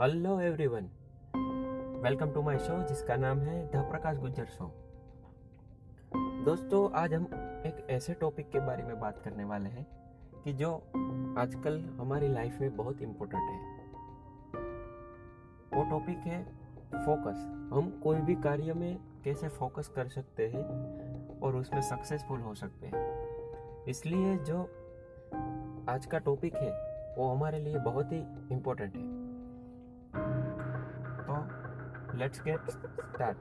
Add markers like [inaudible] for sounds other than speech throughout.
Hello everyone welcome to my show जिसका नाम है द प्रकाश गुज्जर शो दोस्तों, आज हम एक ऐसे टॉपिक के बारे में बात करने वाले हैं कि जो आजकल हमारी लाइफ में बहुत इम्पोर्टेंट है. वो टॉपिक है फोकस हम कोई भी कार्य में कैसे फोकस कर सकते हैं और उसमें सक्सेसफुल हो सकते हैं. इसलिए जो आज का टॉपिक है, वो हमारे लिए बहुत ही इम्पोर्टेंट है. लेट्स गेट स्टार्ट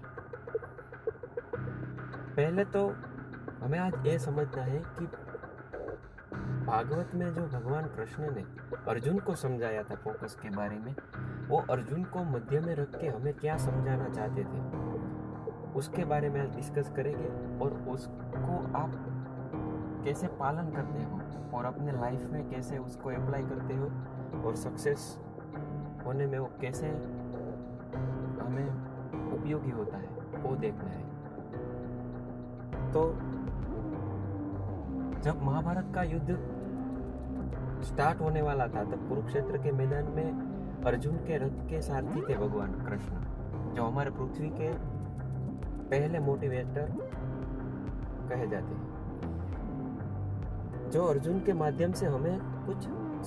पहले तो हमें आज ये समझना है कि भागवत में जो भगवान कृष्ण ने अर्जुन को समझाया था फोकस के बारे में, वो अर्जुन को मध्य में रख के हमें क्या समझाना चाहते थे, उसके बारे में आज डिस्कस करेंगे और उसको आप कैसे पालन करते हो और अपने लाइफ में कैसे उसको अप्लाई करते हो और सक्सेस होने में वो कैसे हमें उपयोगी होता है, वो देखना है। तो जब महाभारत का युद्ध स्टार्ट होने वाला था, तब कुरुक्षेत्र के मैदान में अर्जुन के रथ के सारथी थे भगवान कृष्ण, जो हमारे पृथ्वी के पहले मोटिवेटर कहे जाते हैं। जो अर्जुन के माध्यम से हमें कुछ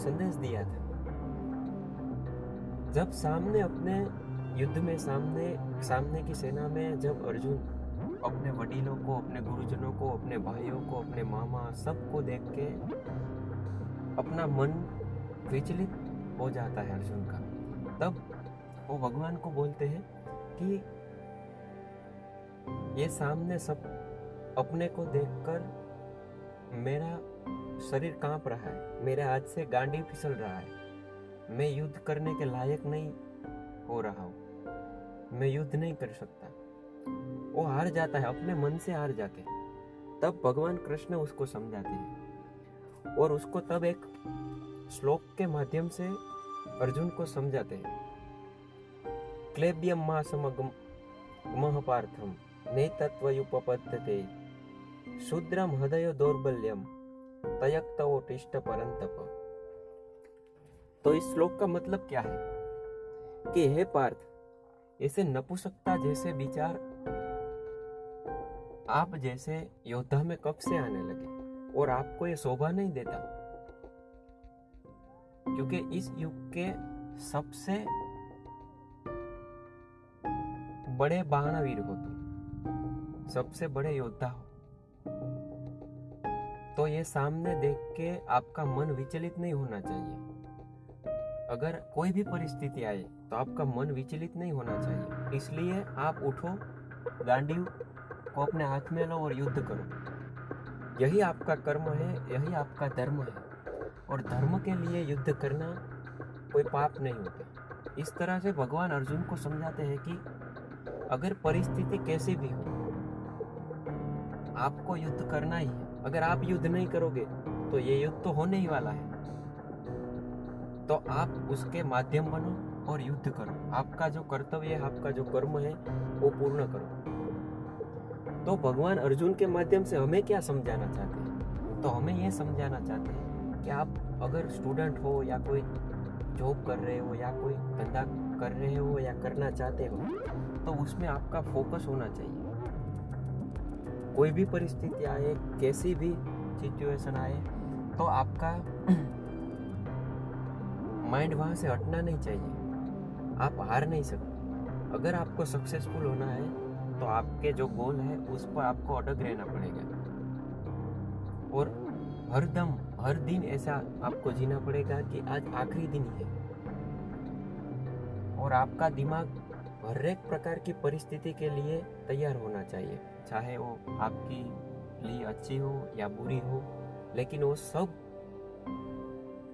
संदेश दिया था। जब सामने अपने युद्ध में सामने सामने की सेना में जब अर्जुन अपने वडीलों को, अपने गुरुजनों को, अपने भाइयों को, अपने मामा सबको देख के अपना मन विचलित हो जाता है अर्जुन का, तब वो भगवान को बोलते हैं कि ये सामने सब अपने को देखकर मेरा शरीर काँप रहा है, मेरे हाथ से गांडी फिसल रहा है, मैं युद्ध करने के लायक नहीं हो रहा हूँ। मैं युद्ध नहीं कर सकता। वो हार जाता है, अपने मन से हार जाते तब भगवान कृष्ण उसको समझाते हैं और उसको तब एक श्लोक के माध्यम से अर्जुन को समझाते हैं। क्लेब्यम मा समगम महपार्थम ने तत्वयुपपद्धते शूद्रम हृदय दौर्बल्यम तयक्तवोटिष्ट परंतप तो इस श्लोक का मतलब क्या है? कि हे पार्थ ऐसे नपुसकता जैसे विचार आप जैसे योद्धा में कब से आने लगे, और आपको ये शोभा नहीं देता। क्योंकि इस युग के सबसे बड़े बाणवीर हो तुम, सबसे बड़े योद्धा हो। तो ये सामने देख के आपका मन विचलित नहीं होना चाहिए। अगर कोई भी परिस्थिति आए तो आपका मन विचलित नहीं होना चाहिए। इसलिए आप उठो गांडीव को अपने हाथ में लो और युद्ध करो। यही आपका कर्म है, यही आपका धर्म है। और धर्म के लिए युद्ध करना कोई पाप नहीं होता। इस तरह से भगवान अर्जुन को समझाते हैं कि अगर परिस्थिति कैसी भी हो, आपको युद्ध करना ही है। अगर आप युद्ध नहीं करोगे तो ये युद्ध तो होने ही वाला है। तो आप उसके माध्यम बनो। और युद्ध करो। आपका जो कर्तव्य है, आपका जो कर्म है, वो पूर्ण करो। तो भगवान अर्जुन के माध्यम से हमें क्या समझाना चाहते हैं? तो हमें ये समझाना चाहते हैं कि आप अगर स्टूडेंट हो या कोई जॉब कर रहे हो या कोई धंधा कर रहे हो या करना चाहते हो तो उसमें आपका फोकस होना चाहिए। कोई भी परिस्थिति आए, कैसी भी सिचुएशन आए तो आपका [clears throat] माइंड वहाँ से हटना नहीं चाहिए। आप हार नहीं सकते। अगर आपको सक्सेसफुल होना है तो आपके जो गोल है, उस पर आपको अटक रहना पड़ेगा। और हर दम, हर दिन ऐसा आपको जीना पड़ेगा कि आज आखिरी दिन है और आपका दिमाग हर एक प्रकार की परिस्थिति के लिए तैयार होना चाहिए, चाहे वो आपकी लिए अच्छी हो या बुरी हो, लेकिन वो सब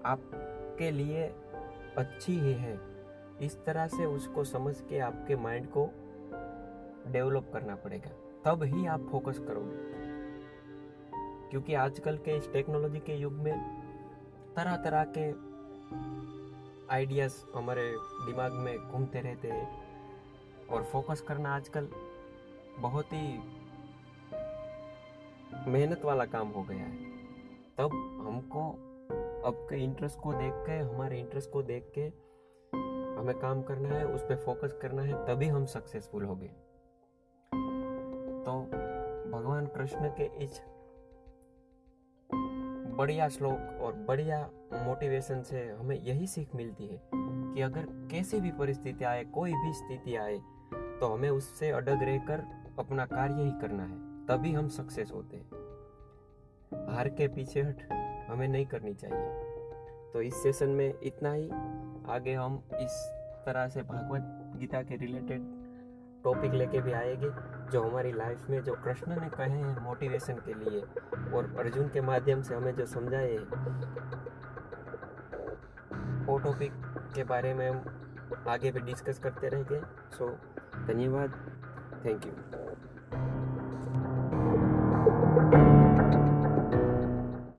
आपके लिए अच्छी ही है। इस तरह से उसको समझ के आपके माइंड को डेवलप करना पड़ेगा। तब ही आप फोकस करोगे। क्योंकि आजकल के इस टेक्नोलॉजी के युग में तरह तरह के आइडियाज़ हमारे दिमाग में घूमते रहते हैं और फोकस करना आजकल बहुत ही मेहनत वाला काम हो गया है। तब हमको आपके इंटरेस्ट को देख के, हमारे इंटरेस्ट को देख के हमें काम करना है, उस पर फोकस करना है, तभी हम सक्सेसफुल होंगे। तो भगवान कृष्ण के इस बढ़िया श्लोक और बढ़िया मोटिवेशन से हमें यही सीख मिलती है कि अगर कैसी भी परिस्थिति आए, कोई भी स्थिति आए तो हमें उससे अडग रहकर अपना कार्य ही करना है, तभी हम सक्सेस होते हैं। हार के पीछे हट, हमें नहीं करनी चाहिए। तो इस सेशन में इतना ही। आगे हम इस तरह से भागवत गीता के रिलेटेड टॉपिक लेके भी आएँगे, जो हमारी लाइफ में जो कृष्ण ने कहे हैं मोटिवेशन के लिए, और अर्जुन के माध्यम से हमें जो समझाए वो टॉपिक के बारे में हम आगे भी डिस्कस करते रहेंगे। सो धन्यवाद। Thank you